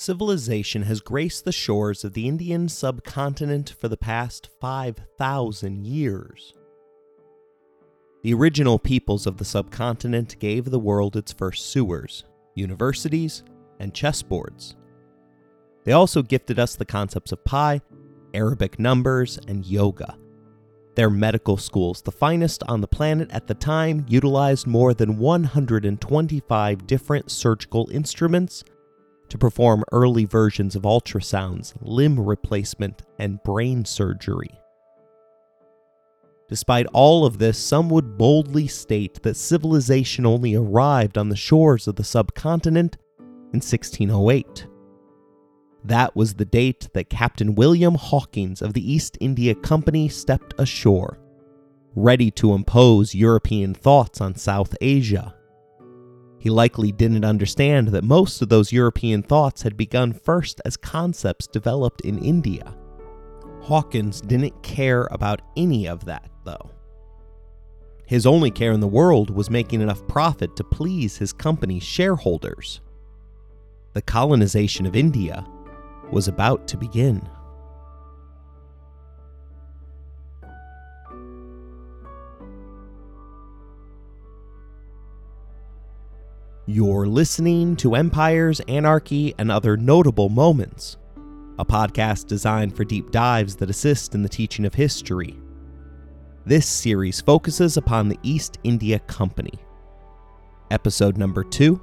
Civilization has graced the shores of the Indian subcontinent for the past 5,000 years. The original peoples of the subcontinent gave the world its first sewers, universities, and chessboards. They also gifted us the concepts of pi, Arabic numbers, and yoga. Their medical schools, the finest on the planet at the time, utilized more than 125 different surgical instruments to perform early versions of ultrasounds, limb replacement, and brain surgery. Despite all of this, some would boldly state that civilization only arrived on the shores of the subcontinent in 1608. That was the date that Captain William Hawkins of the East India Company stepped ashore, ready to impose European thoughts on South Asia. He likely didn't understand that most of those European thoughts had begun first as concepts developed in India. Hawkins didn't care about any of that, though. His only care in the world was making enough profit to please his company's shareholders. The colonization of India was about to begin. You're listening to Empires, Anarchy, and Other Notable Moments, a podcast designed for deep dives that assist in the teaching of history. This series focuses upon the East India Company. Episode number two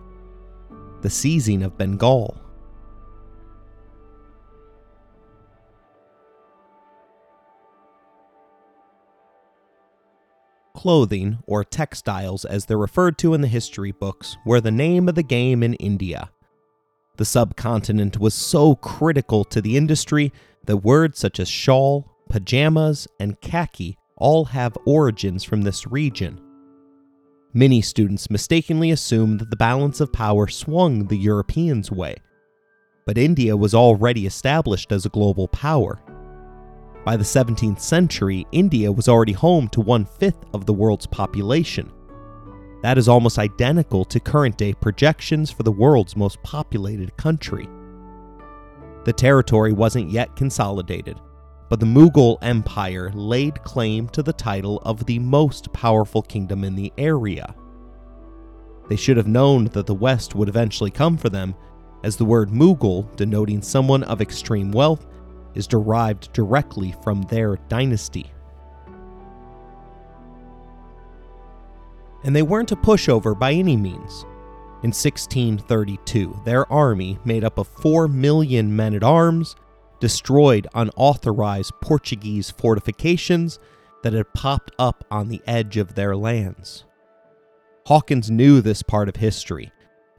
The Seizing of Bengal. Clothing, or textiles as they're referred to in the history books, were the name of the game in India. The subcontinent was so critical to the industry that words such as shawl, pajamas, and khaki all have origins from this region. Many students mistakenly assume that the balance of power swung the Europeans' way, but India was already established as a global power. By the 17th century, India was already home to one fifth of the world's population. That is almost identical to current day projections for the world's most populated country. The territory wasn't yet consolidated, but the Mughal Empire laid claim to the title of the most powerful kingdom in the area. They should have known that the West would eventually come for them, as the word Mughal, denoting someone of extreme wealth, is derived directly from their dynasty. And they weren't a pushover by any means. In 1632, their army, made up of 4 million men at arms, destroyed unauthorized Portuguese fortifications that had popped up on the edge of their lands. Hawkins knew this part of history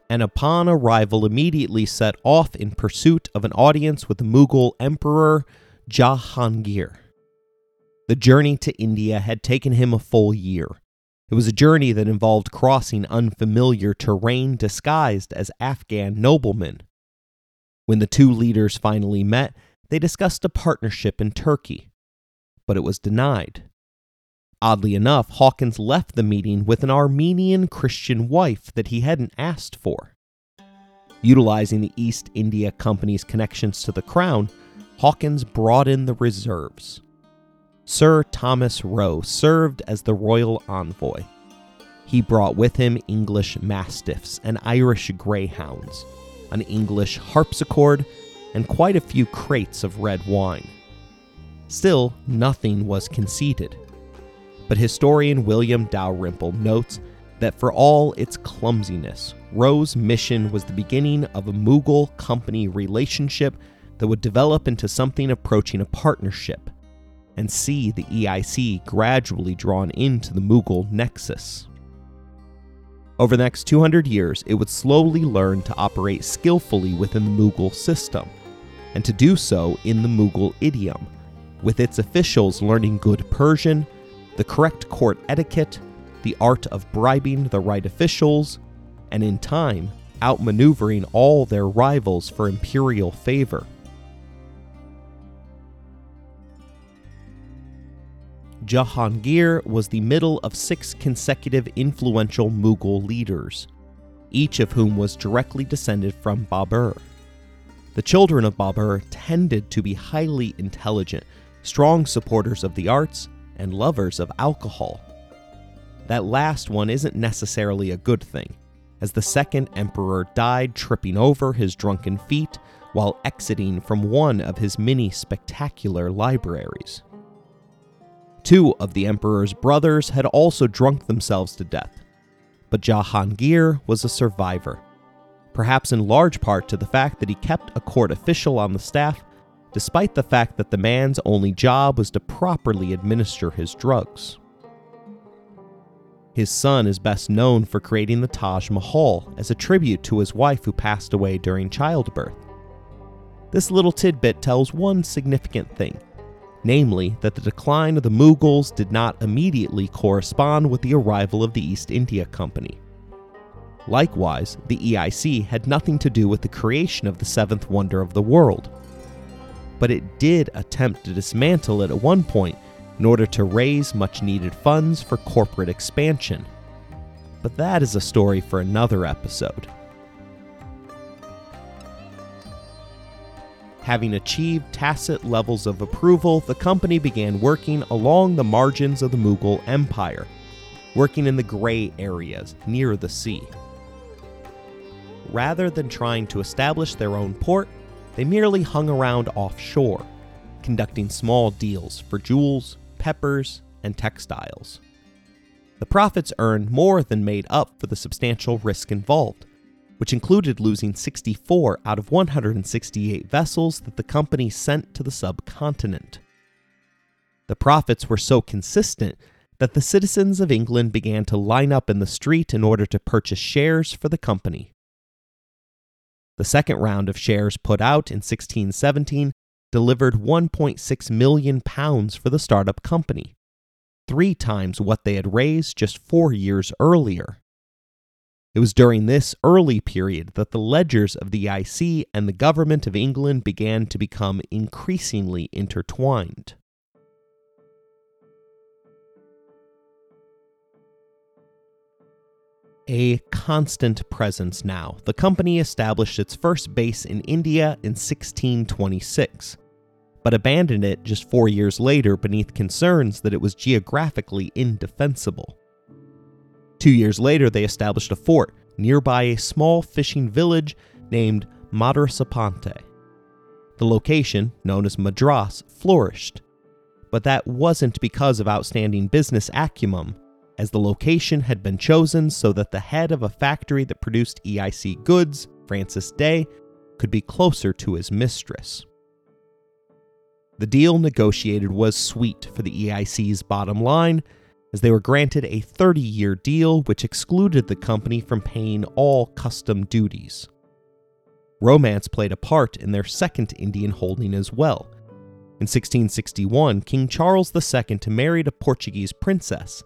and upon arrival immediately set off in pursuit of an audience with the Mughal Emperor Jahangir. The journey to India had taken him a full year. It was a journey that involved crossing unfamiliar terrain disguised as Afghan noblemen. When the two leaders finally met, they discussed a partnership in Turkey, but it was denied. Oddly enough, Hawkins left the meeting with an Armenian Christian wife that he hadn't asked for. Utilizing the East India Company's connections to the crown, Hawkins brought in the reserves. Sir Thomas Roe served as the royal envoy. He brought with him English mastiffs and Irish greyhounds, an English harpsichord, and quite a few crates of red wine. Still, nothing was conceded but historian William Dalrymple notes that for all its clumsiness, Roe's mission was the beginning of a Mughal company relationship that would develop into something approaching a partnership, and see the EIC gradually drawn into the Mughal nexus. Over the next 200 years, it would slowly learn to operate skillfully within the Mughal system, and to do so in the Mughal idiom, with its officials learning good Persian, the correct court etiquette, the art of bribing the right officials, and in time, outmaneuvering all their rivals for imperial favor. Jahangir was the middle of six consecutive influential Mughal leaders, each of whom was directly descended from Babur. The children of Babur tended to be highly intelligent, strong supporters of the arts, and lovers of alcohol. That last one isn't necessarily a good thing, as the second emperor died tripping over his drunken feet while exiting from one of his many spectacular libraries. Two of the emperor's brothers had also drunk themselves to death, but Jahangir was a survivor, perhaps in large part to the fact that he kept a court official on the staff, despite the fact that the man's only job was to properly administer his drugs. His son is best known for creating the Taj Mahal as a tribute to his wife who passed away during childbirth. This little tidbit tells one significant thing namely, that the decline of the Mughals did not immediately correspond with the arrival of the East India Company. Likewise, the EIC had nothing to do with the creation of the seventh wonder of the world. But it did attempt to dismantle it at one point in order to raise much needed funds for corporate expansion. But that is a story for another episode. Having achieved tacit levels of approval, the company began working along the margins of the Mughal Empire, working in the gray areas near the sea. Rather than trying to establish their own port, they merely hung around offshore, conducting small deals for jewels, peppers, and textiles. The profits earned more than made up for the substantial risk involved, which included losing 64 out of 168 vessels that the company sent to the subcontinent. The profits were so consistent that the citizens of England began to line up in the street in order to purchase shares for the company. The second round of shares put out in 1617 delivered 1.6 million pounds for the startup company, three times what they had raised just four years earlier. It was during this early period that the ledgers of the IC and the government of England began to become increasingly intertwined. A constant presence now, the company established its first base in India in 1626, but abandoned it just four years later beneath concerns that it was geographically indefensible. Two years later, they established a fort nearby a small fishing village named Madrasapatnam. The location, known as Madras, flourished, but that wasn't because of outstanding business acumen, as the location had been chosen so that the head of a factory that produced EIC goods, Francis Day, could be closer to his mistress. The deal negotiated was sweet for the EIC's bottom line, as they were granted a 30 year deal which excluded the company from paying all custom duties. Romance played a part in their second Indian holding as well. In 1661, King Charles II married a Portuguese princess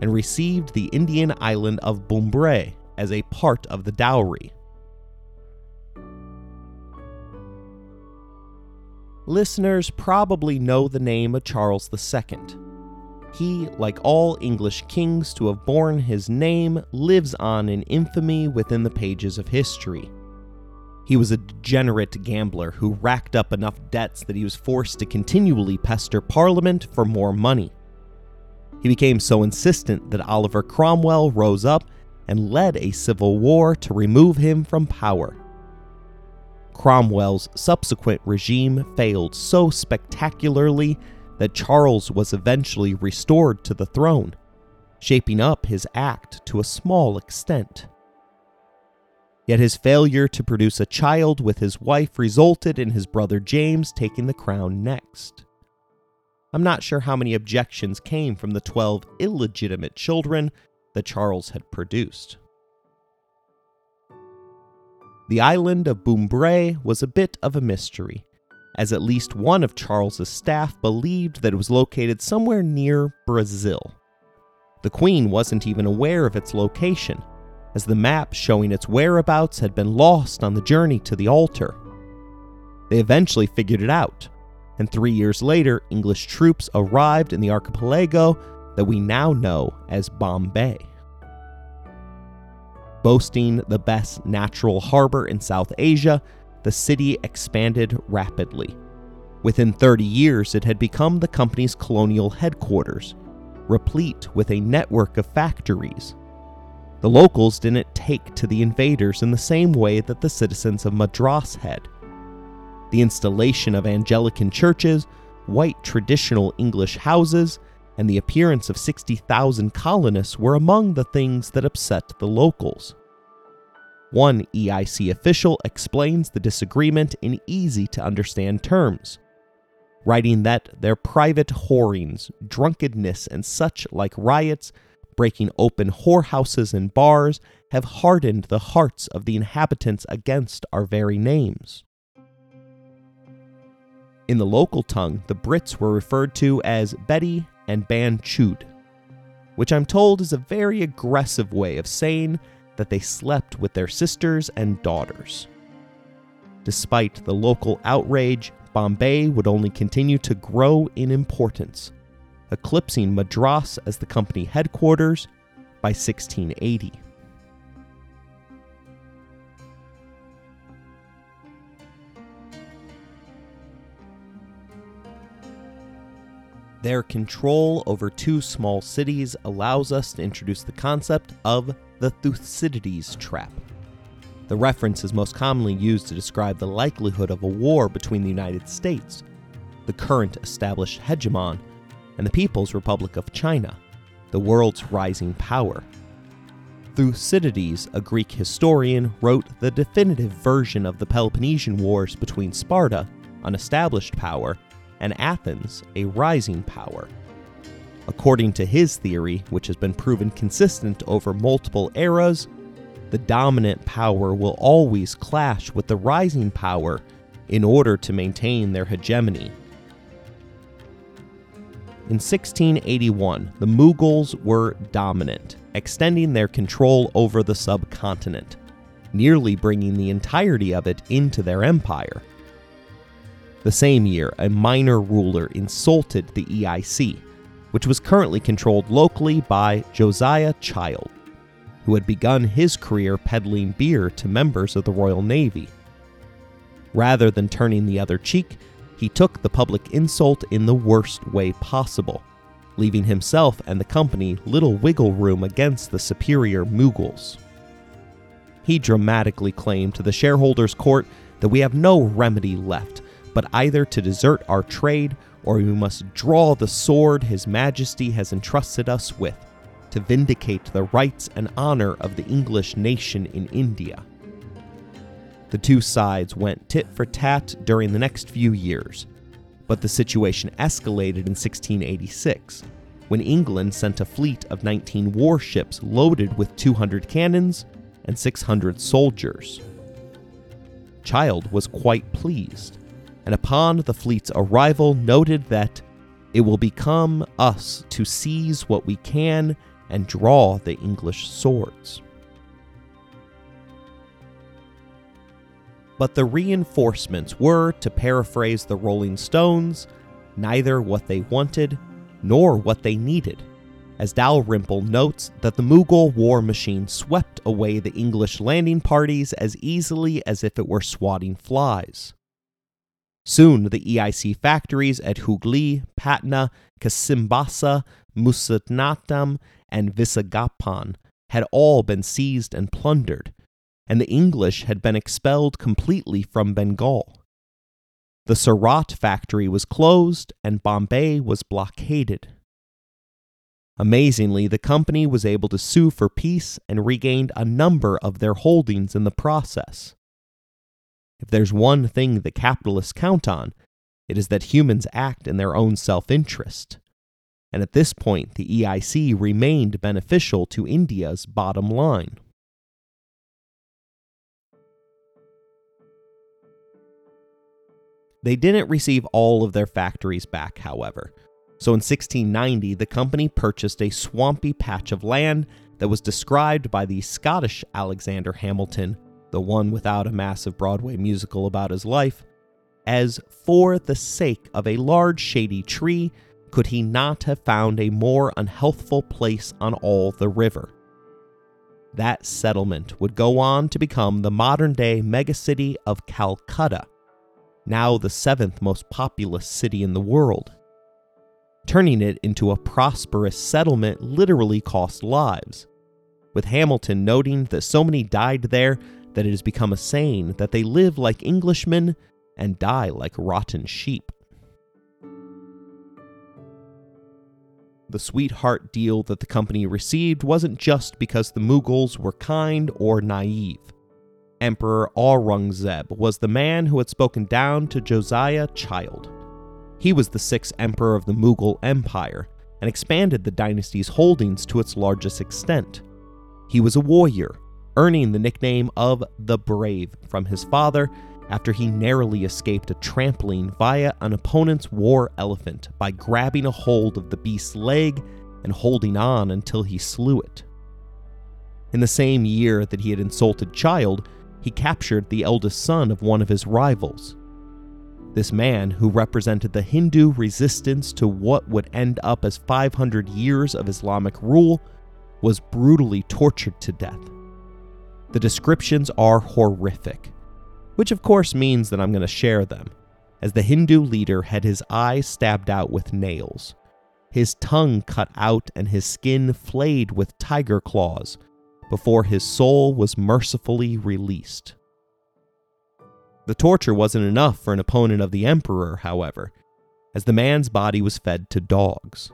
and received the Indian island of Bombray as a part of the dowry. Listeners probably know the name of Charles II. He, like all English kings to have borne his name, lives on in infamy within the pages of history. He was a degenerate gambler who racked up enough debts that he was forced to continually pester Parliament for more money. He became so insistent that Oliver Cromwell rose up and led a civil war to remove him from power. Cromwell's subsequent regime failed so spectacularly that Charles was eventually restored to the throne, shaping up his act to a small extent. Yet his failure to produce a child with his wife resulted in his brother James taking the crown next. I'm not sure how many objections came from the 12 illegitimate children that Charles had produced. The island of Bombray was a bit of a mystery, as at least one of Charles's staff believed that it was located somewhere near Brazil. The Queen wasn't even aware of its location, as the map showing its whereabouts had been lost on the journey to the altar. They eventually figured it out, and three years later, English troops arrived in the archipelago that we now know as Bombay. Boasting the best natural harbor in South Asia, the city expanded rapidly. Within 30 years, it had become the company's colonial headquarters, replete with a network of factories. The locals didn't take to the invaders in the same way that the citizens of Madras had. The installation of Anglican churches, white traditional English houses, and the appearance of 60,000 colonists were among the things that upset the locals. One EIC official explains the disagreement in easy to understand terms, writing that their private whorings, drunkenness, and such like riots, breaking open whorehouses and bars, have hardened the hearts of the inhabitants against our very names. In the local tongue, the Brits were referred to as Betty and Ban Chud, which I'm told is a very aggressive way of saying that they slept with their sisters and daughters. Despite the local outrage, Bombay would only continue to grow in importance, eclipsing Madras as the company headquarters by 1680. Their control over two small cities allows us to introduce the concept of the Thucydides trap. The reference is most commonly used to describe the likelihood of a war between the United States, the current established hegemon, and the People's Republic of China, the world's rising power. Thucydides, a Greek historian, wrote the definitive version of the Peloponnesian Wars between Sparta, an established power, and Athens, a rising power. According to his theory, which has been proven consistent over multiple eras, the dominant power will always clash with the rising power in order to maintain their hegemony. In 1681, the Mughals were dominant, extending their control over the subcontinent, nearly bringing the entirety of it into their empire. The same year, a minor ruler insulted the EIC, which was currently controlled locally by Josiah Child, who had begun his career peddling beer to members of the Royal Navy. Rather than turning the other cheek, he took the public insult in the worst way possible, leaving himself and the company little wiggle room against the superior Mughals. He dramatically claimed to the shareholders' court that we have no remedy left but either to desert our trade or we must draw the sword His Majesty has entrusted us with to vindicate the rights and honor of the English nation in India. The two sides went tit for tat during the next few years, but the situation escalated in 1686 when England sent a fleet of 19 warships loaded with 200 cannons and 600 soldiers. Child was quite pleased and upon the fleet's arrival noted that it will become us to seize what we can and draw the English swords. But the reinforcements were, to paraphrase the Rolling Stones, neither what they wanted nor what they needed, as Dalrymple notes that the Mughal war machine swept away the English landing parties as easily as if it were swatting flies. Soon, the EIC factories at Hooghly, Patna, Kasimbazar, Masulipatam, and Visagapan had all been seized and plundered, and the English had been expelled completely from Bengal. The Surat factory was closed and Bombay was blockaded. Amazingly, the company was able to sue for peace and regained a number of their holdings in the process. If there's one thing that capitalists count on, it is that humans act in their own self interest. And at this point, the EIC remained beneficial to India's bottom line. They didn't receive all of their factories back, however. So in 1690, the company purchased a swampy patch of land that was described by the Scottish Alexander Hamilton the one without a massive Broadway musical about his life, as for the sake of a large shady tree, could he not have found a more unhealthful place on all the river? That settlement would go on to become the modern day megacity of Calcutta, now the seventh most populous city in the world. Turning it into a prosperous settlement literally cost lives, with Hamilton noting that so many died there that it has become a saying that they live like Englishmen and die like rotten sheep. The sweetheart deal that the company received wasn't just because the Mughals were kind or naive. Emperor Aurangzeb was the man who had spoken down to Josiah Child. He was the sixth emperor of the Mughal Empire and expanded the dynasty's holdings to its largest extent. He was a warrior, earning the nickname of the Brave from his father after he narrowly escaped a trampling via an opponent's war elephant by grabbing a hold of the beast's leg and holding on until he slew it. In the same year that he had insulted Child, he captured the eldest son of one of his rivals. This man, who represented the Hindu resistance to what would end up as 500 years of Islamic rule, was brutally tortured to death. The descriptions are horrific which of course means that I'm going to share them, as the Hindu leader had his eyes stabbed out with nails, his tongue cut out, and his skin flayed with tiger claws before his soul was mercifully released. The torture wasn't enough for an opponent of the emperor, however, as the man's body was fed to dogs.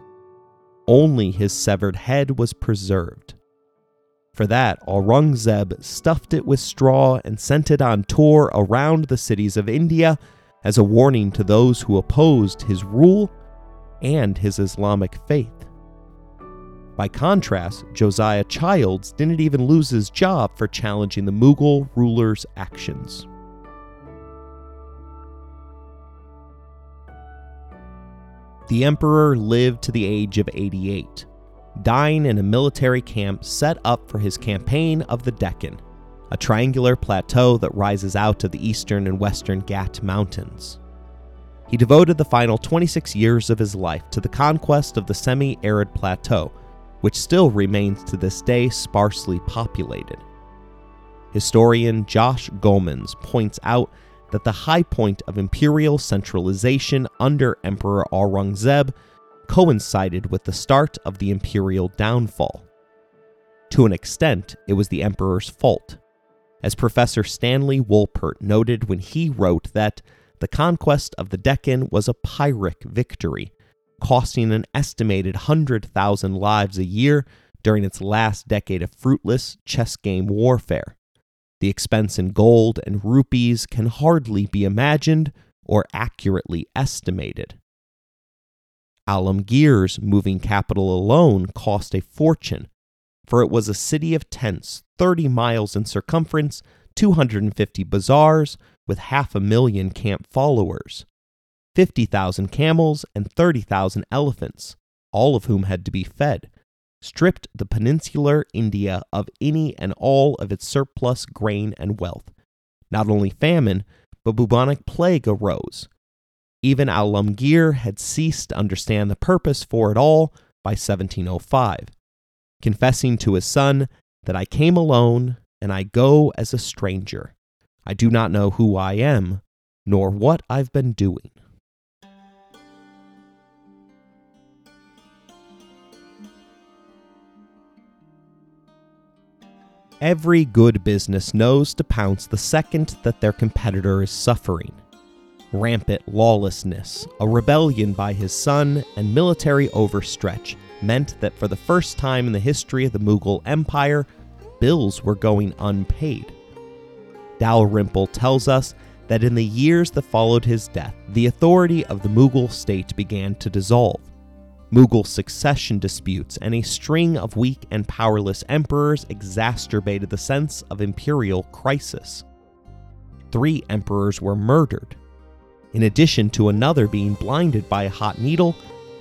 Only his severed head was preserved. For that, Aurangzeb stuffed it with straw and sent it on tour around the cities of India as a warning to those who opposed his rule and his Islamic faith. By contrast, Josiah Childs didn't even lose his job for challenging the Mughal ruler's actions. The emperor lived to the age of 88 dying in a military camp set up for his campaign of the Deccan, a triangular plateau that rises out of the eastern and western Ghat Mountains. He devoted the final 26 years of his life to the conquest of the semi arid plateau, which still remains to this day sparsely populated. Historian Jos Gommans points out that the high point of imperial centralization under Emperor Aurangzeb coincided with the start of the imperial downfall. To an extent, it was the emperor's fault, as Professor Stanley Wolpert noted when he wrote that the conquest of the Deccan was a Pyrrhic victory, costing an estimated 100,000 lives a year during its last decade of fruitless chess game warfare. The expense in gold and rupees can hardly be imagined or accurately estimated. Alamgir's moving capital alone cost a fortune, for it was a city of tents 30 miles in circumference, 250 bazaars with half a million camp followers, 50,000 camels, and 30,000 elephants, all of whom had to be fed, stripped the peninsular India of any and all of its surplus grain and wealth. Not only famine, but bubonic plague arose, even Alamgir had ceased to understand the purpose for it all by 1705, confessing to his son that I came alone and I go as a stranger. I do not know who I am, nor what I've been doing. Every good business knows to pounce the second that their competitor is suffering rampant lawlessness, a rebellion by his son, and military overstretch meant that for the first time in the history of the Mughal Empire, bills were going unpaid. Dalrymple tells us that in the years that followed his death, the authority of the Mughal state began to dissolve. Mughal succession disputes and a string of weak and powerless emperors exacerbated the sense of imperial crisis. Three emperors were murdered, in addition to another being blinded by a hot needle,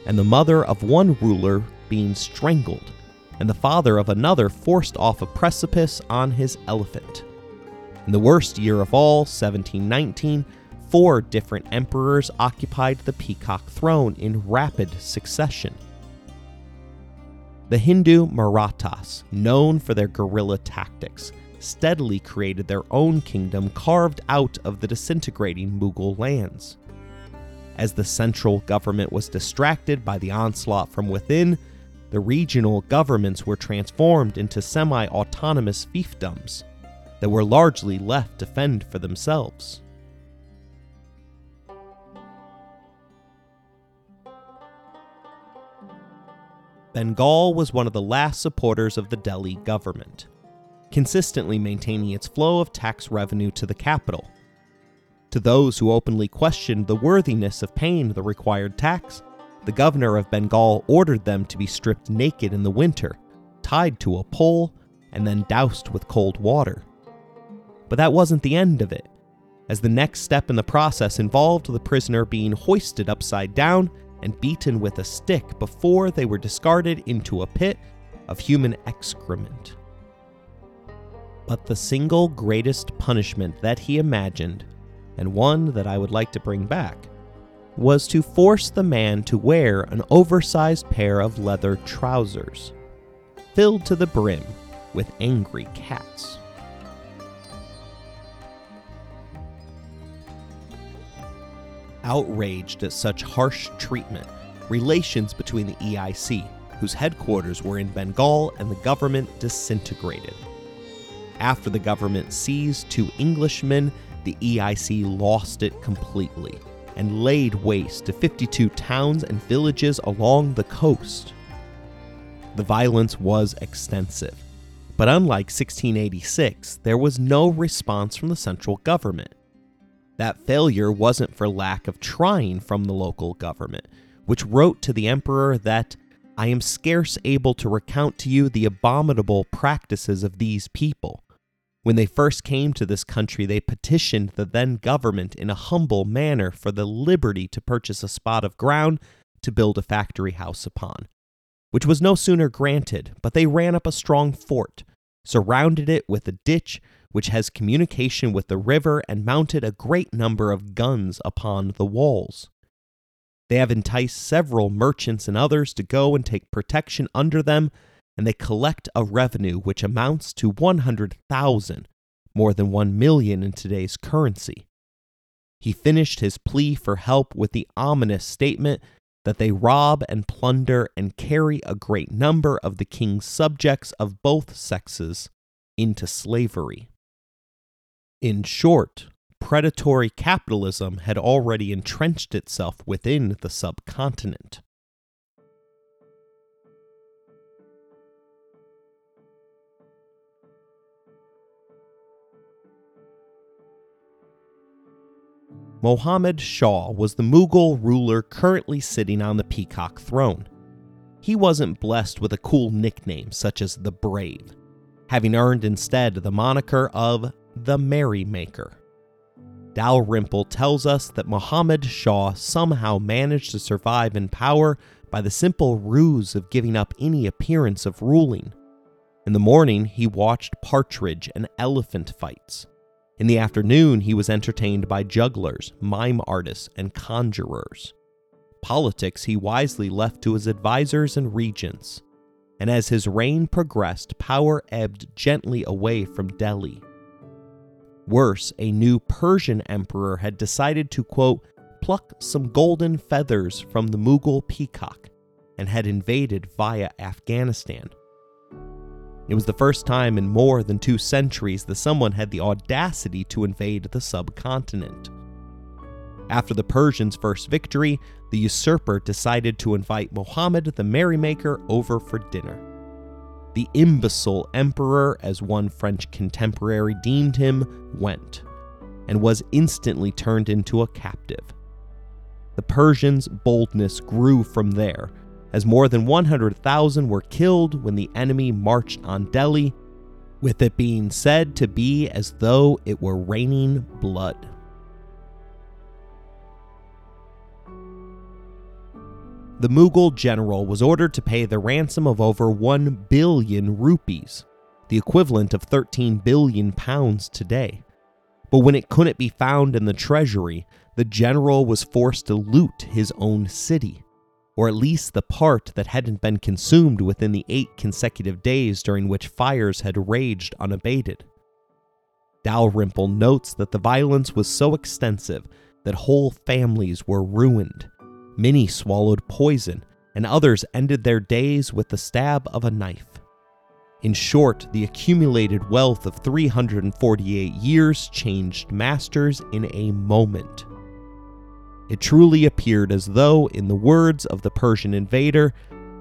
and the mother of one ruler being strangled, and the father of another forced off a precipice on his elephant. In the worst year of all, 1719, four different emperors occupied the peacock throne in rapid succession. The Hindu Marathas, known for their guerrilla tactics, steadily created their own kingdom carved out of the disintegrating Mughal lands. As the central government was distracted by the onslaught from within, the regional governments were transformed into semi autonomous fiefdoms that were largely left to fend for themselves. Bengal was one of the last supporters of the Delhi government, consistently maintaining its flow of tax revenue to the capital. To those who openly questioned the worthiness of paying the required tax, the governor of Bengal ordered them to be stripped naked in the winter, tied to a pole, and then doused with cold water. But that wasn't the end of it, as the next step in the process involved the prisoner being hoisted upside down and beaten with a stick before they were discarded into a pit of human excrement. But the single greatest punishment that he imagined, and one that I would like to bring back, was to force the man to wear an oversized pair of leather trousers, filled to the brim with angry cats. Outraged at such harsh treatment, relations between the EIC, whose headquarters were in Bengal, and the government disintegrated. After the government seized two Englishmen, the EIC lost it completely and laid waste to 52 towns and villages along the coast. The violence was extensive, but unlike 1686, there was no response from the central government. That failure wasn't for lack of trying from the local government, which wrote to the emperor that I am scarce able to recount to you the abominable practices of these people. When they first came to this country, they petitioned the then government in a humble manner for the liberty to purchase a spot of ground to build a factory house upon, which was no sooner granted, but they ran up a strong fort, surrounded it with a ditch which has communication with the river, and mounted a great number of guns upon the walls. They have enticed several merchants and others to go and take protection under them and they collect a revenue which amounts to 100,000, more than 1 million in today's currency. He finished his plea for help with the ominous statement that they rob and plunder and carry a great number of the king's subjects of both sexes into slavery. In short, predatory capitalism had already entrenched itself within the subcontinent. Mohammad Shah was the Mughal ruler currently sitting on the peacock throne. He wasn't blessed with a cool nickname such as the Brave, having earned instead the moniker of the Merrymaker. Dalrymple tells us that Muhammad Shah somehow managed to survive in power by the simple ruse of giving up any appearance of ruling. In the morning, he watched partridge and elephant fights. In the afternoon, he was entertained by jugglers, mime artists, and conjurers. Politics he wisely left to his advisers and regents. And as his reign progressed, power ebbed gently away from Delhi. Worse, a new Persian emperor had decided to, quote, pluck some golden feathers from the Mughal peacock and had invaded via Afghanistan. It was the first time in more than two centuries that someone had the audacity to invade the subcontinent. After the Persians' first victory, the usurper decided to invite Mohammed the Merrymaker over for dinner. The imbecile emperor, as one French contemporary deemed him, went, and was instantly turned into a captive. The Persians' boldness grew from there, as more than 100,000 were killed when the enemy marched on Delhi, with it being said to be as though it were raining blood. The Mughal general was ordered to pay the ransom of over 1 billion rupees, the equivalent of 13 billion pounds today. But when it couldn't be found in the treasury, the general was forced to loot his own city or at least the part that hadn't been consumed within the eight consecutive days during which fires had raged unabated. Dalrymple notes that the violence was so extensive that whole families were ruined. Many swallowed poison, and others ended their days with the stab of a knife. In short, the accumulated wealth of 348 years changed masters in a moment. It truly appeared as though, in the words of the Persian invader,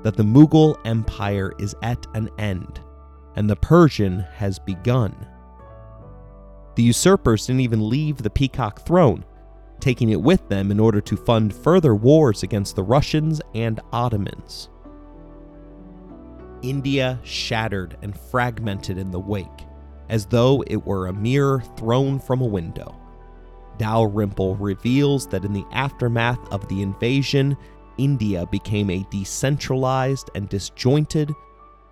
that the Mughal Empire is at an end, and the Persian has begun. The usurpers didn't even leave the peacock throne, taking it with them in order to fund further wars against the Russians and Ottomans. India shattered and fragmented in the wake, as though it were a mirror thrown from a window. Dalrymple reveals that in the aftermath of the invasion, India became a decentralized and disjointed,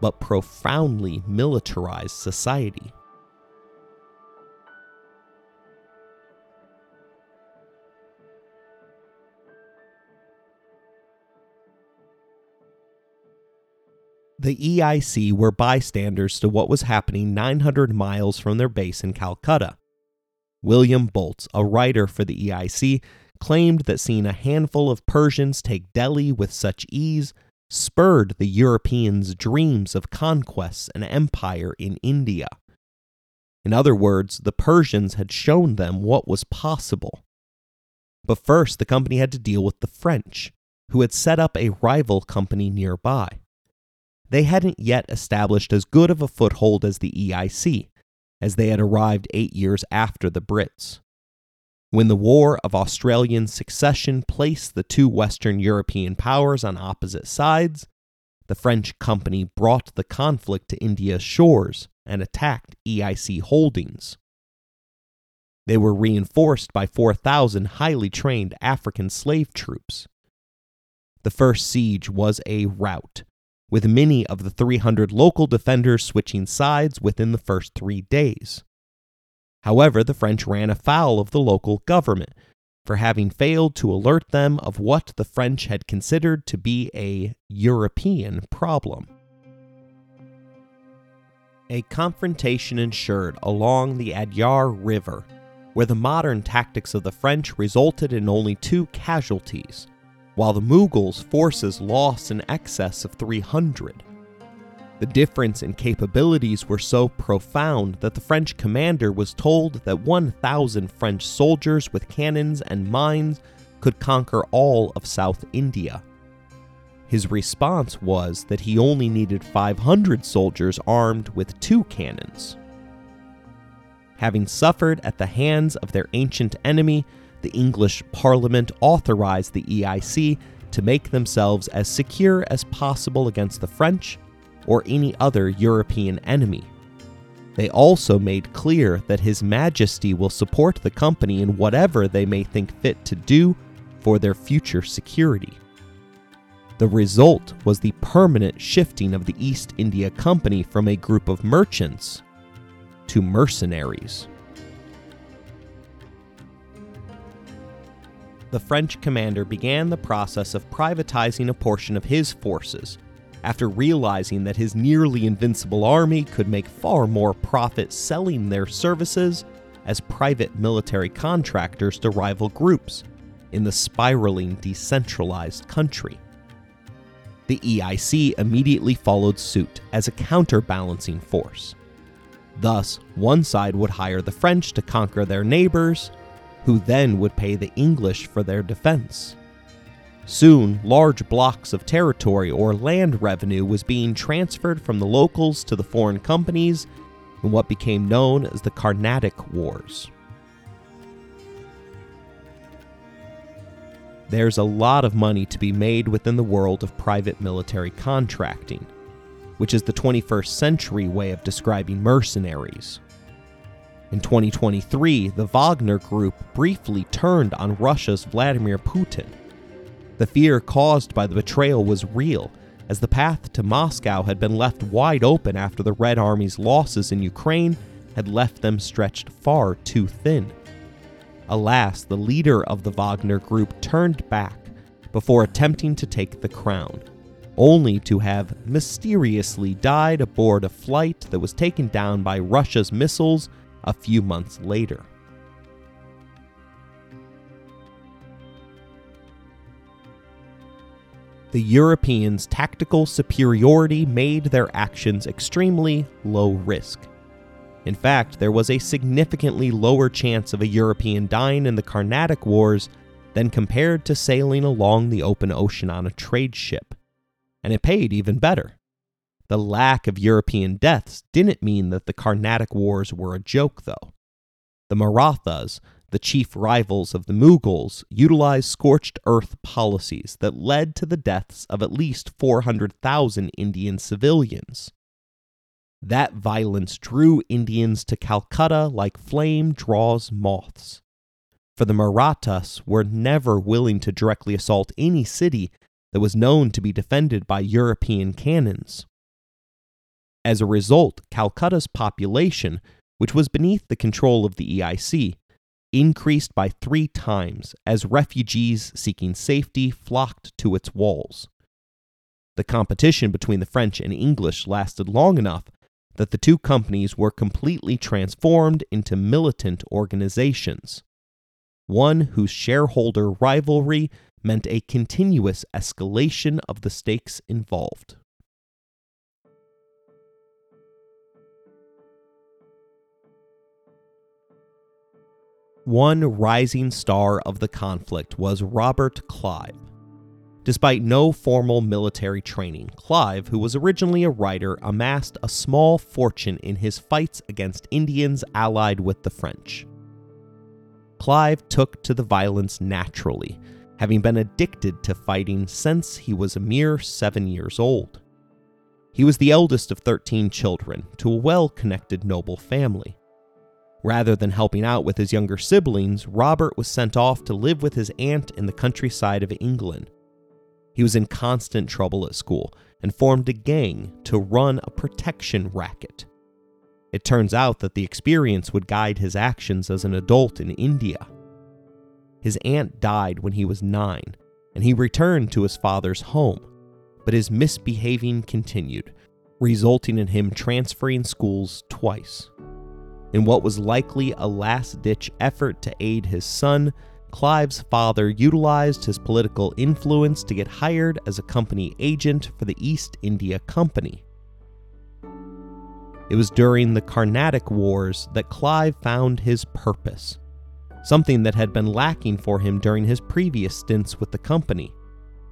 but profoundly militarized society. The EIC were bystanders to what was happening 900 miles from their base in Calcutta. William Bolts, a writer for the EIC, claimed that seeing a handful of Persians take Delhi with such ease spurred the Europeans' dreams of conquests and empire in India. In other words, the Persians had shown them what was possible. But first, the company had to deal with the French, who had set up a rival company nearby they hadn't yet established as good of a foothold as the EIC, as they had arrived eight years after the Brits. When the War of Austrian Succession placed the two Western European powers on opposite sides, the French company brought the conflict to India's shores and attacked EIC holdings. They were reinforced by 4,000 highly trained African slave troops. The first siege was a rout, with many of the 300 local defenders switching sides within the first three days. However, the French ran afoul of the local government for having failed to alert them of what the French had considered to be a European problem. A confrontation ensued along the Adyar River, where the modern tactics of the French resulted in only two casualties while the Mughals' forces lost in excess of 300. The difference in capabilities were so profound that the French commander was told that 1,000 French soldiers with cannons and mines could conquer all of South India. His response was that he only needed 500 soldiers armed with two cannons. Having suffered at the hands of their ancient enemy, the English Parliament authorized the EIC to make themselves as secure as possible against the French or any other European enemy. They also made clear that His Majesty will support the company in whatever they may think fit to do for their future security. The result was the permanent shifting of the East India Company from a group of merchants to mercenaries. The French commander began the process of privatizing a portion of his forces, after realizing that his nearly invincible army could make far more profit selling their services as private military contractors to rival groups in the spiraling decentralized country. The EIC immediately followed suit as a counterbalancing force. Thus, one side would hire the French to conquer their neighbors, who then would pay the English for their defense. Soon, large blocks of territory or land revenue was being transferred from the locals to the foreign companies in what became known as the Carnatic Wars. There's a lot of money to be made within the world of private military contracting, which is the 21st century way of describing mercenaries. In 2023, the Wagner Group briefly turned on Russia's Vladimir Putin. The fear caused by the betrayal was real, as the path to Moscow had been left wide open after the Red Army's losses in Ukraine had left them stretched far too thin. Alas, the leader of the Wagner Group turned back before attempting to take the crown, only to have mysteriously died aboard a flight that was taken down by Russia's missiles a few months later. The Europeans' tactical superiority made their actions extremely low risk. In fact, there was a significantly lower chance of a European dying in the Carnatic Wars than compared to sailing along the open ocean on a trade ship. And it paid even better. The lack of European deaths didn't mean that the Carnatic Wars were a joke, though. The Marathas, the chief rivals of the Mughals, utilized scorched earth policies that led to the deaths of at least 400,000 Indian civilians. That violence drew Indians to Calcutta like flame draws moths. For the Marathas were never willing to directly assault any city that was known to be defended by European cannons. As a result, Calcutta's population, which was beneath the control of the EIC, increased by three times as refugees seeking safety flocked to its walls. The competition between the French and English lasted long enough that the two companies were completely transformed into militant organizations, one whose shareholder rivalry meant a continuous escalation of the stakes involved. One rising star of the conflict was Robert Clive. Despite no formal military training, Clive, who was originally a writer, amassed a small fortune in his fights against Indians allied with the French. Clive took to the violence naturally, having been addicted to fighting since he was a mere seven years old. He was the eldest of 13 children to a well connected noble family. Rather than helping out with his younger siblings, Robert was sent off to live with his aunt in the countryside of England. He was in constant trouble at school and formed a gang to run a protection racket. It turns out that the experience would guide his actions as an adult in India. His aunt died when he was nine, and he returned to his father's home, but his misbehaving continued, resulting in him transferring schools twice. In what was likely a last ditch effort to aid his son, Clive's father utilized his political influence to get hired as a company agent for the East India Company. It was during the Carnatic Wars that Clive found his purpose, something that had been lacking for him during his previous stints with the company,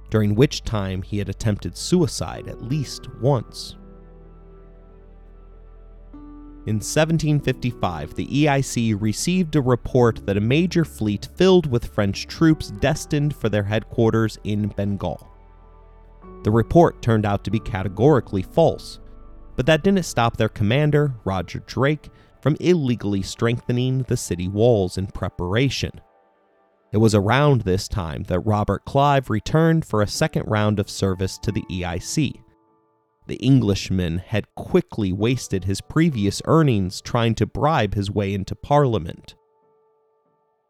during which time he had attempted suicide at least once. In 1755, the EIC received a report that a major fleet filled with French troops destined for their headquarters in Bengal. The report turned out to be categorically false, but that didn't stop their commander, Roger Drake, from illegally strengthening the city walls in preparation. It was around this time that Robert Clive returned for a second round of service to the EIC. The Englishman had quickly wasted his previous earnings trying to bribe his way into Parliament.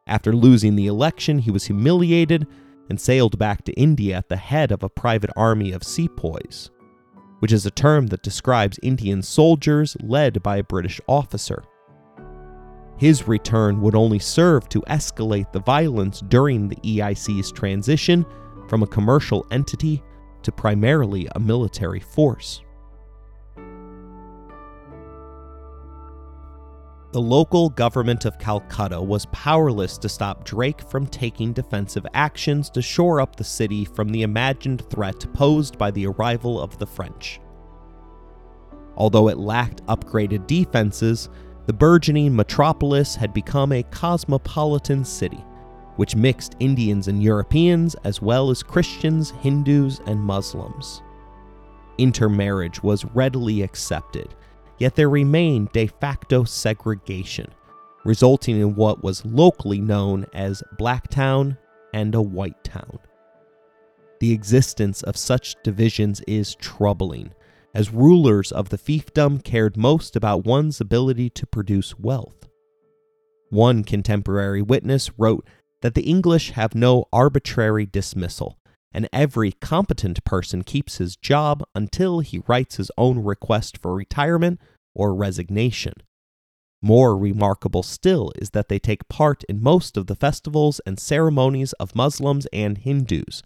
After losing the election, he was humiliated and sailed back to India at the head of a private army of sepoys, which is a term that describes Indian soldiers led by a British officer. His return would only serve to escalate the violence during the EIC's transition from a commercial entity to primarily a military force. The local government of Calcutta was powerless to stop Drake from taking defensive actions to shore up the city from the imagined threat posed by the arrival of the French. Although it lacked upgraded defenses, the burgeoning metropolis had become a cosmopolitan city which mixed Indians and Europeans as well as Christians, Hindus, and Muslims. Intermarriage was readily accepted, yet there remained de facto segregation, resulting in what was locally known as Black Town and a White Town. The existence of such divisions is troubling, as rulers of the fiefdom cared most about one's ability to produce wealth. One contemporary witness wrote that the English have no arbitrary dismissal, and every competent person keeps his job until he writes his own request for retirement or resignation. More remarkable still is that they take part in most of the festivals and ceremonies of Muslims and Hindus,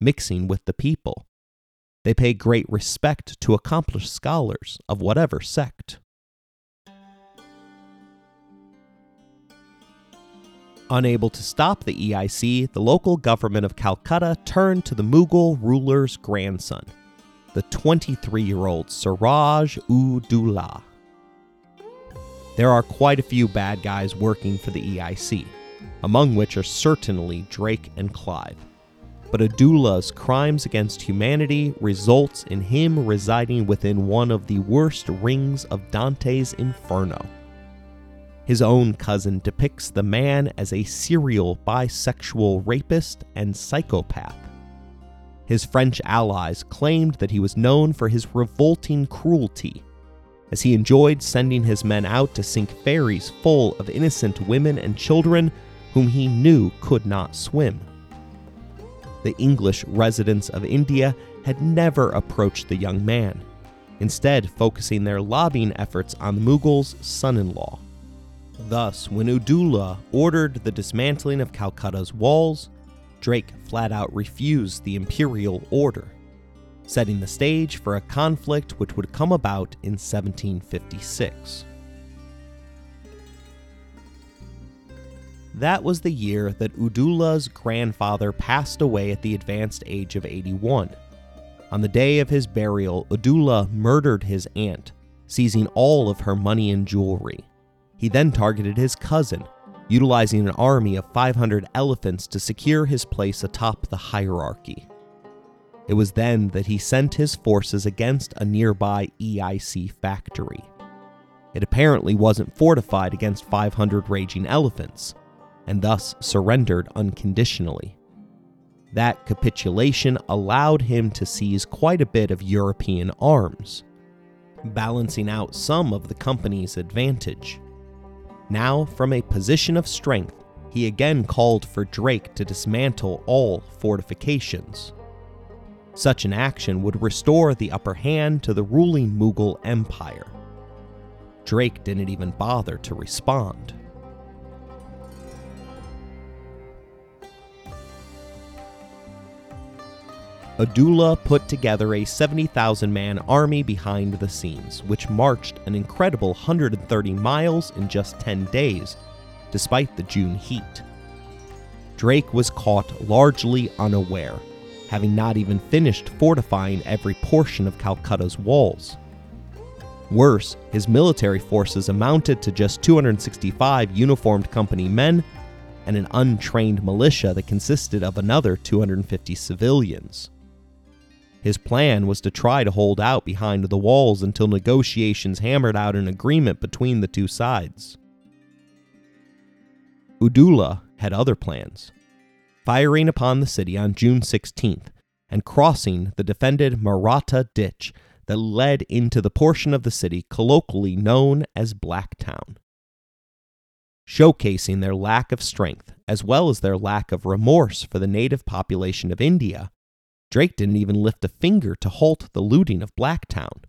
mixing with the people. They pay great respect to accomplished scholars of whatever sect. Unable to stop the EIC, the local government of Calcutta turned to the Mughal ruler's grandson, the 23 year old Siraj ud. There are quite a few bad guys working for the EIC, among which are certainly Drake and Clive. But ud-Daulah's crimes against humanity results in him residing within one of the worst rings of Dante's Inferno. His own cousin depicts the man as a serial bisexual rapist and psychopath. His French allies claimed that he was known for his revolting cruelty as he enjoyed sending his men out to sink ferries full of innocent women and children whom he knew could not swim. The English residents of India had never approached the young man, instead, focusing their lobbying efforts on the Mughals' son in law. Thus, when ud-Daulah ordered the dismantling of Calcutta's walls, Drake flat out refused the imperial order setting the stage for a conflict which would come about in 1756. That was the year that ud-Daulah's grandfather passed away at the advanced age of 81. On the day of his burial, ud-Daulah murdered his aunt, seizing all of her money and jewelry. He then targeted his cousin, utilizing an army of 500 elephants to secure his place atop the hierarchy. It was then that he sent his forces against a nearby EIC factory. It apparently wasn't fortified against 500 raging elephants, and thus surrendered unconditionally. That capitulation allowed him to seize quite a bit of European arms, balancing out some of the company's advantage. Now, from a position of strength, he again called for Drake to dismantle all fortifications. Such an action would restore the upper hand to the ruling Mughal Empire. Drake didn't even bother to respond. ud-Daulah put together a 70,000 man army behind the scenes, which marched an incredible 130 miles in just 10 days, despite the June heat. Drake was caught largely unaware having not even finished fortifying every portion of Calcutta's walls. Worse, his military forces amounted to just 265 uniformed company men and an untrained militia that consisted of another 250 civilians. His plan was to try to hold out behind the walls until negotiations hammered out an agreement between the two sides. ud-Daulah had other plans firing upon the city on June 16th and crossing the defended Maratha ditch that led into the portion of the city colloquially known as Blacktown. Showcasing their lack of strength, as well as their lack of remorse for the native population of India, Drake didn't even lift a finger to halt the looting of Blacktown.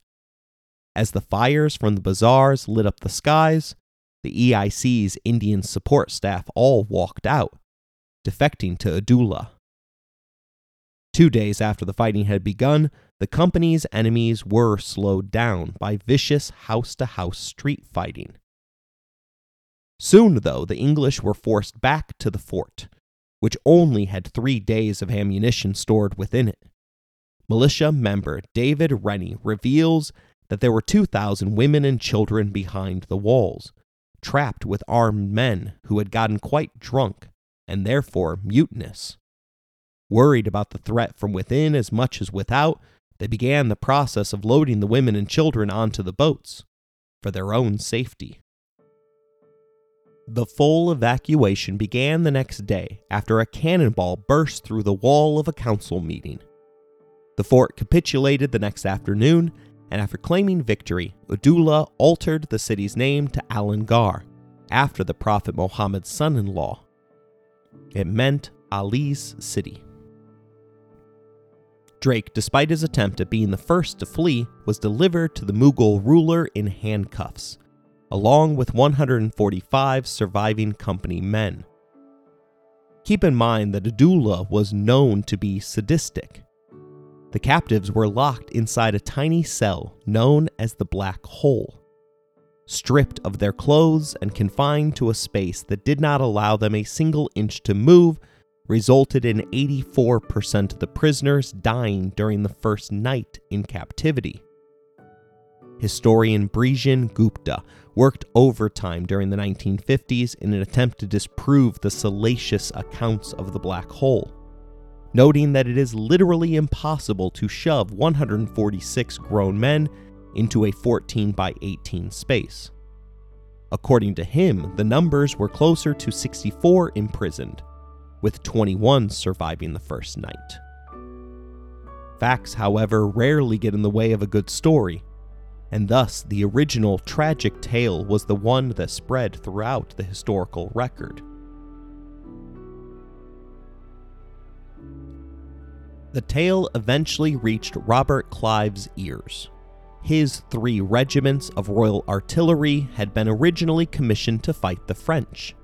As the fires from the bazaars lit up the skies, the EIC's Indian support staff all walked out, defecting to ud-Daulah. Two days after the fighting had begun, the company's enemies were slowed down by vicious house to house street fighting. Soon, though, the English were forced back to the fort, which only had three days of ammunition stored within it. Militia member David Rennie reveals that there were 2,000 women and children behind the walls, trapped with armed men who had gotten quite drunk and therefore mutinous. Worried about the threat from within as much as without, they began the process of loading the women and children onto the boats for their own safety. The full evacuation began the next day after a cannonball burst through the wall of a council meeting. The fort capitulated the next afternoon, and after claiming victory, ud-Daulah altered the city's name to Alinagar, after the Prophet Muhammad's son in law. It meant Ali's city. Drake, despite his attempt at being the first to flee, was delivered to the Mughal ruler in handcuffs, along with 145 surviving company men. Keep in mind that ud-Daulah was known to be sadistic. The captives were locked inside a tiny cell known as the Black Hole, stripped of their clothes and confined to a space that did not allow them a single inch to move, resulted in 84% of the prisoners dying during the first night in captivity. Historian Brijen Gupta worked overtime during the 1950s in an attempt to disprove the salacious accounts of the black hole, noting that it is literally impossible to shove 146 grown men into a 14 by 18 space. According to him, the numbers were closer to 64 imprisoned, with 21 surviving the first night. Facts, however, rarely get in the way of a good story, and thus the original tragic tale was the one that spread throughout the historical record. The tale eventually reached Robert Clive's ears. His three regiments of Royal Artillery had been originally commissioned to fight the French.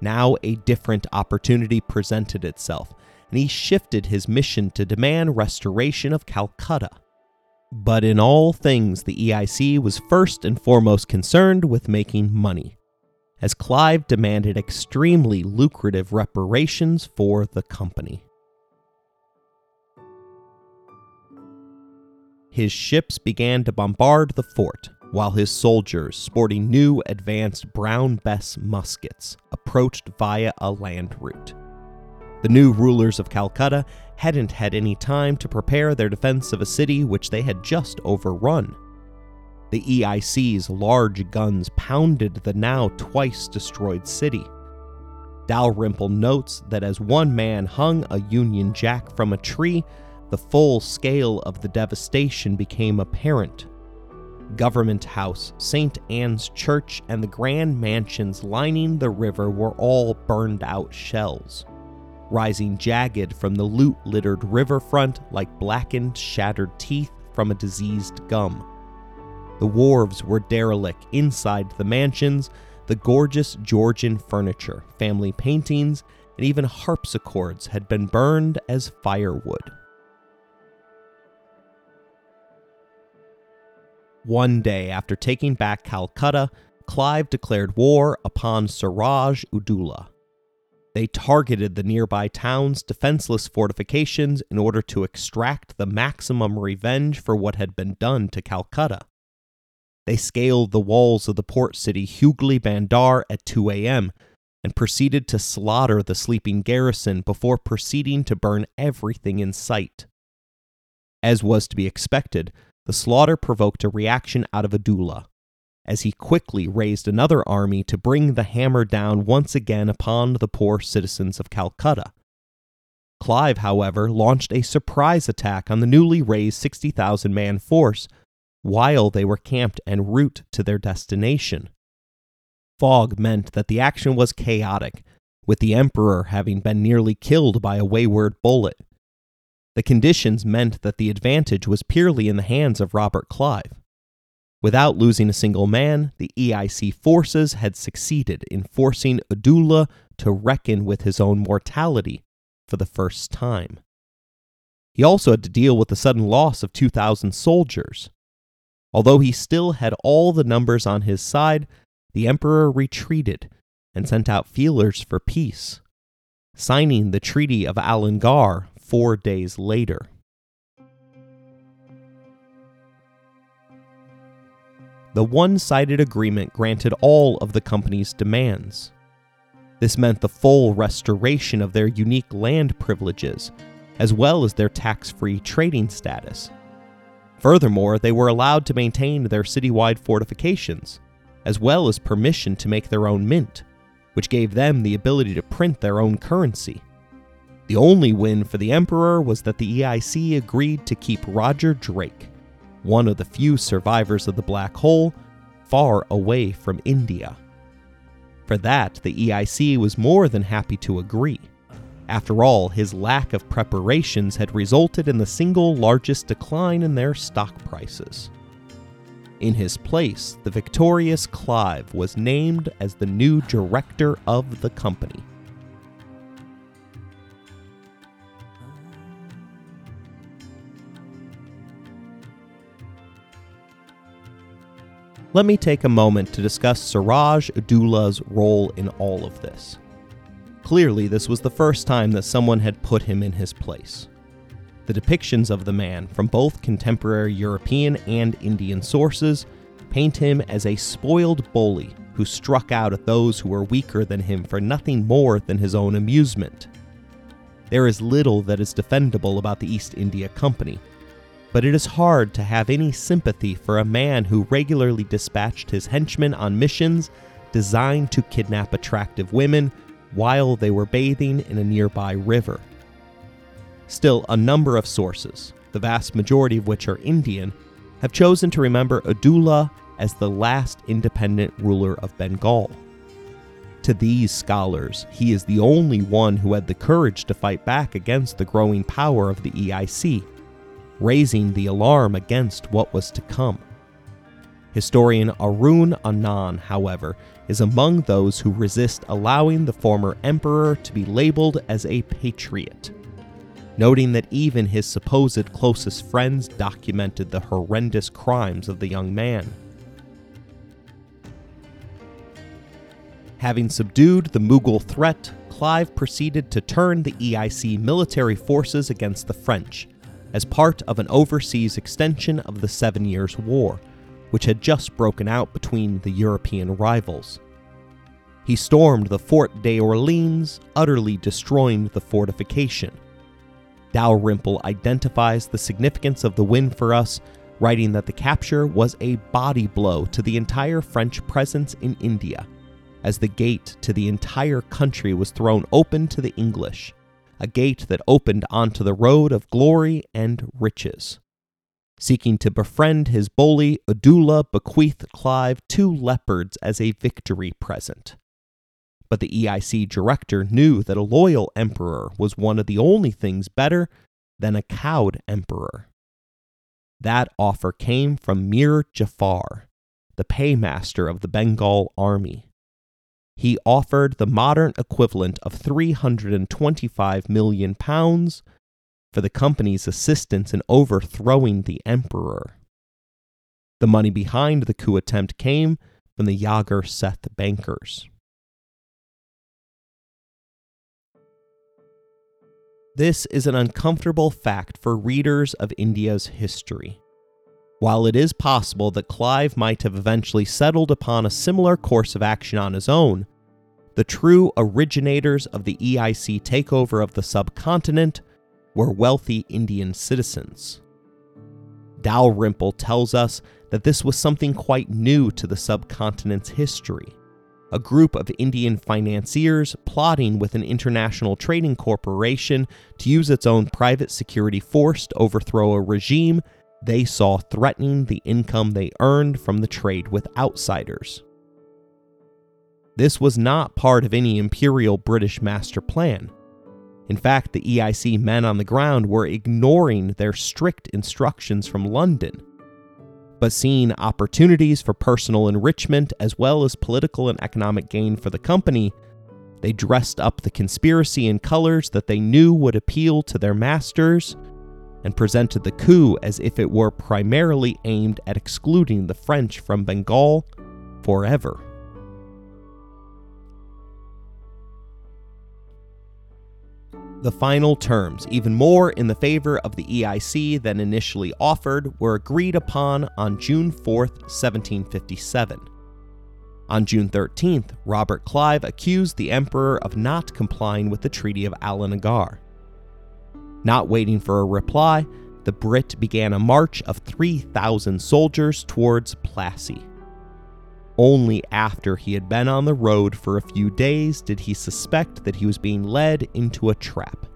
Now a different opportunity presented itself, and he shifted his mission to demand restoration of Calcutta. But in all things, the EIC was first and foremost concerned with making money, as Clive demanded extremely lucrative reparations for the company. His ships began to bombard the fort, while his soldiers, sporting new advanced Brown Bess muskets, approached via a land route. The new rulers of Calcutta hadn't had any time to prepare their defense of a city which they had just overrun. The EIC's large guns pounded the now twice destroyed city. Dalrymple notes that as one man hung a Union Jack from a tree, the full scale of the devastation became apparent. Government House, St. Anne's Church, and the grand mansions lining the river were all burned out shells rising jagged from the loot littered riverfront like blackened, shattered teeth from a diseased gum. The wharves were derelict inside the mansions, the gorgeous Georgian furniture, family paintings, and even harpsichords had been burned as firewood. One day after taking back Calcutta, Clive declared war upon Siraj ud-Daulah, they targeted the nearby town's defenseless fortifications in order to extract the maximum revenge for what had been done to Calcutta. They scaled the walls of the port city Hugli Bandar at 2 a.m. and proceeded to slaughter the sleeping garrison before proceeding to burn everything in sight. As was to be expected, the slaughter provoked a reaction out of ud-Daulah, as he quickly raised another army to bring the hammer down once again upon the poor citizens of Calcutta. Clive, however, launched a surprise attack on the newly raised 60,000 man force while they were camped en route to their destination. Fog meant that the action was chaotic, with the Emperor having been nearly killed by a wayward bullet. The conditions meant that the advantage was purely in the hands of Robert Clive. Without losing a single man, the EIC forces had succeeded in forcing ud-Daulah to reckon with his own mortality for the first time. He also had to deal with the sudden loss of 2,000 soldiers. Although he still had all the numbers on his side, the Emperor retreated and sent out feelers for peace, signing the Treaty of Alinagar four days later. The one sided agreement granted all of the company's demands. This meant the full restoration of their unique land privileges, as well as their tax free trading status. Furthermore, they were allowed to maintain their citywide fortifications, as well as permission to make their own mint, which gave them the ability to print their own currency. The only win for the Emperor was that the EIC agreed to keep Roger Drake, one of the few survivors of the black hole, far away from India. For that, the EIC was more than happy to agree. After all, his lack of preparations had resulted in the single largest decline in their stock prices. In his place, the victorious Clive was named as the new director of the company. Let me take a moment to discuss Siraj ud-Daulah's role in all of this. Clearly, this was the first time that someone had put him in his place. The depictions of the man from both contemporary European and Indian sources paint him as a spoiled bully who struck out at those who were weaker than him for nothing more than his own amusement. There is little that is defendable about the East India Company, but it is hard to have any sympathy for a man who regularly dispatched his henchmen on missions designed to kidnap attractive women while they were bathing in a nearby river. Still, a number of sources, the vast majority of which are Indian, have chosen to remember ud-Daulah as the last independent ruler of Bengal. To these scholars, he is the only one who had the courage to fight back against the growing power of the EIC raising the alarm against what was to come. Historian Arun Anand, however, is among those who resist allowing the former emperor to be labeled as a patriot, noting that even his supposed closest friends documented the horrendous crimes of the young man. Having subdued the Mughal threat, Clive proceeded to turn the EIC military forces against the French as part of an overseas extension of the Seven Years' War, which had just broken out between the European rivals. He stormed the Fort d'Orleans, utterly destroying the fortification. Dalrymple identifies the significance of the win for us, writing that the capture was a body blow to the entire French presence in India, as the gate to the entire country was thrown open to the English a gate that opened onto the road of glory and riches. Seeking to befriend his bully, ud-Daulah bequeathed Clive two leopards as a victory present. But the EIC director knew that a loyal emperor was one of the only things better than a cowed emperor. That offer came from Mir Jafar, the paymaster of the Bengal army he offered the modern equivalent of 325 million pounds for the company's assistance in overthrowing the emperor. The money behind the coup attempt came from the Jagat Seth bankers. This is an uncomfortable fact for readers of India's history. While it is possible that Clive might have eventually settled upon a similar course of action on his own, the true originators of the EIC takeover of the subcontinent were wealthy Indian citizens. Dalrymple tells us that this was something quite new to the subcontinent's history. A group of Indian financiers plotting with an international trading corporation to use its own private security force to overthrow a regime they saw threatening the income they earned from the trade with outsiders. This was not part of any imperial British master plan. In fact, the EIC men on the ground were ignoring their strict instructions from London, but seeing opportunities for personal enrichment as well as political and economic gain for the company, they dressed up the conspiracy in colors that they knew would appeal to their masters and presented the coup as if it were primarily aimed at excluding the French from Bengal forever. The final terms, even more in the favor of the EIC than initially offered, were agreed upon on June 4, 1757. On June 13th, Robert Clive accused the emperor of not complying with the Treaty of Alinagar. Not waiting for a reply, the Brit began a march of 3,000 soldiers towards Plassey. Only after he had been on the road for a few days did he suspect that he was being led into a trap.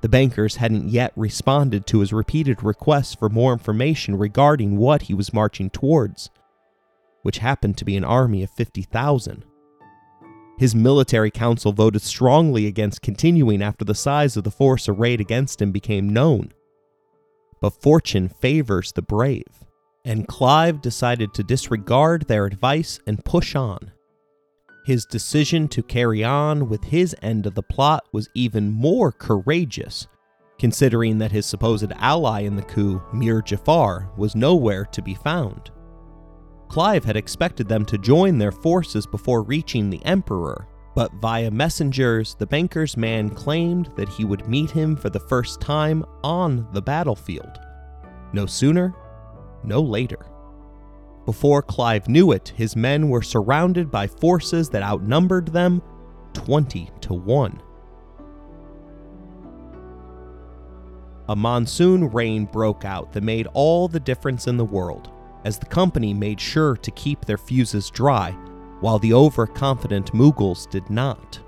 The bankers hadn't yet responded to his repeated requests for more information regarding what he was marching towards, which happened to be an army of 50,000. His military council voted strongly against continuing after the size of the force arrayed against him became known. But fortune favors the brave, and Clive decided to disregard their advice and push on. His decision to carry on with his end of the plot was even more courageous, considering that his supposed ally in the coup, Mir Jafar, was nowhere to be found. Clive had expected them to join their forces before reaching the Emperor, but via messengers, the banker's man claimed that he would meet him for the first time on the battlefield. No sooner, no later. Before Clive knew it, his men were surrounded by forces that outnumbered them 20 to 1. A monsoon rain broke out that made all the difference in the world, as the company made sure to keep their fuses dry, while the overconfident Mughals did not.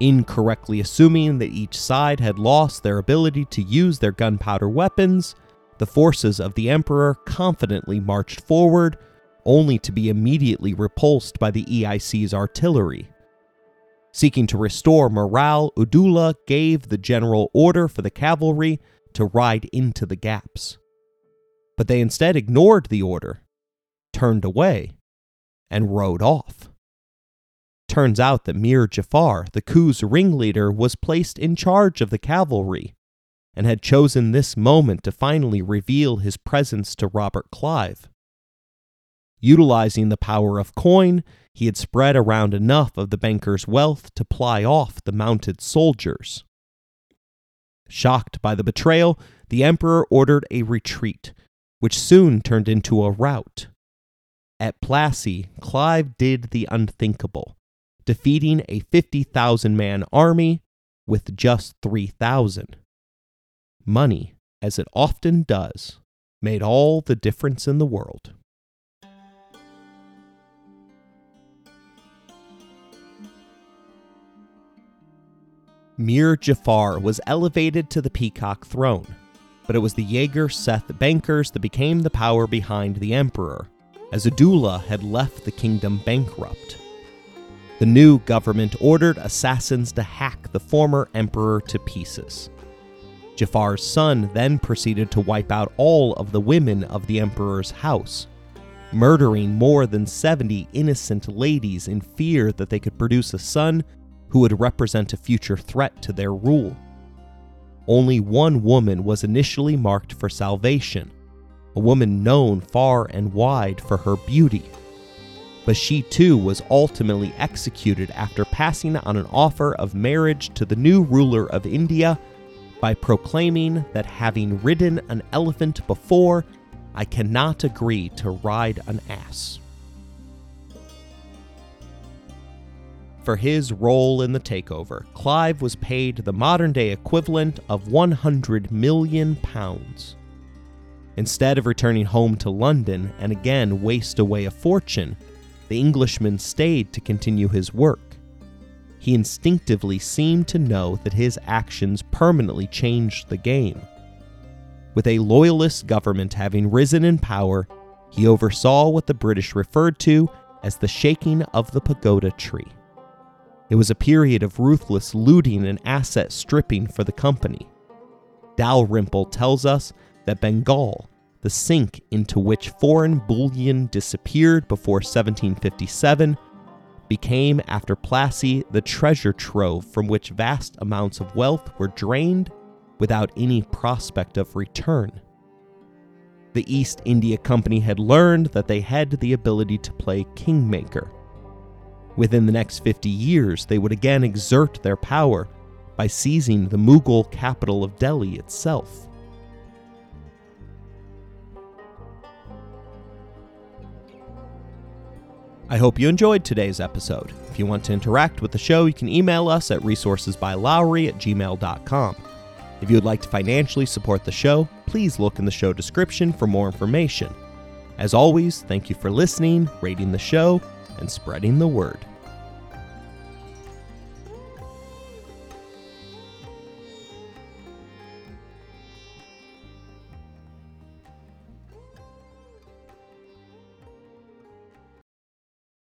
Incorrectly assuming that each side had lost their ability to use their gunpowder weapons, the forces of the Emperor confidently marched forward, only to be immediately repulsed by the EIC's artillery. Seeking to restore morale, ud-Daulah gave the general order for the cavalry to ride into the gaps. But they instead ignored the order, turned away, and rode off. Turns out that Mir Jafar, the coup's ringleader, was placed in charge of the cavalry and had chosen this moment to finally reveal his presence to Robert Clive. Utilizing the power of coin, he had spread around enough of the banker's wealth to ply off the mounted soldiers. Shocked by the betrayal, the emperor ordered a retreat, which soon turned into a rout. At Plassey, Clive did the unthinkable, defeating a 50,000 man army with just 3,000 money, as it often does, made all the difference in the world. Mir Jafar was elevated to the peacock throne, but it was the Jagat Seth bankers that became the power behind the emperor, as ud-Daulah had left the kingdom bankrupt. The new government ordered assassins to hack the former emperor to pieces. Jafar's son then proceeded to wipe out all of the women of the emperor's house, murdering more than 70 innocent ladies in fear that they could produce a son who would represent a future threat to their rule. Only one woman was initially marked for salvation, a woman known far and wide for her beauty. But she too was ultimately executed after passing on an offer of marriage to the new ruler of India by proclaiming that having ridden an elephant before, I cannot agree to ride an ass. For his role in the takeover, Clive was paid the modern day equivalent of 100 million pounds. Instead of returning home to London and again waste away a fortune, the Englishman stayed to continue his work he instinctively seemed to know that his actions permanently changed the game. With a loyalist government having risen in power, he oversaw what the British referred to as the shaking of the pagoda tree. It was a period of ruthless looting and asset stripping for the company. Dalrymple tells us that Bengal, the sink into which foreign bullion disappeared before 1757, became, after Plassey, the treasure trove from which vast amounts of wealth were drained without any prospect of return. The East India Company had learned that they had the ability to play kingmaker. Within the next 50 years, they would again exert their power by seizing the Mughal capital of Delhi itself. I hope you enjoyed today's episode. If you want to interact with the show, you can email us at resourcesbylowery at gmail.com. If you would like to financially support the show, please look in the show description for more information. As always, thank you for listening, rating the show, and spreading the word.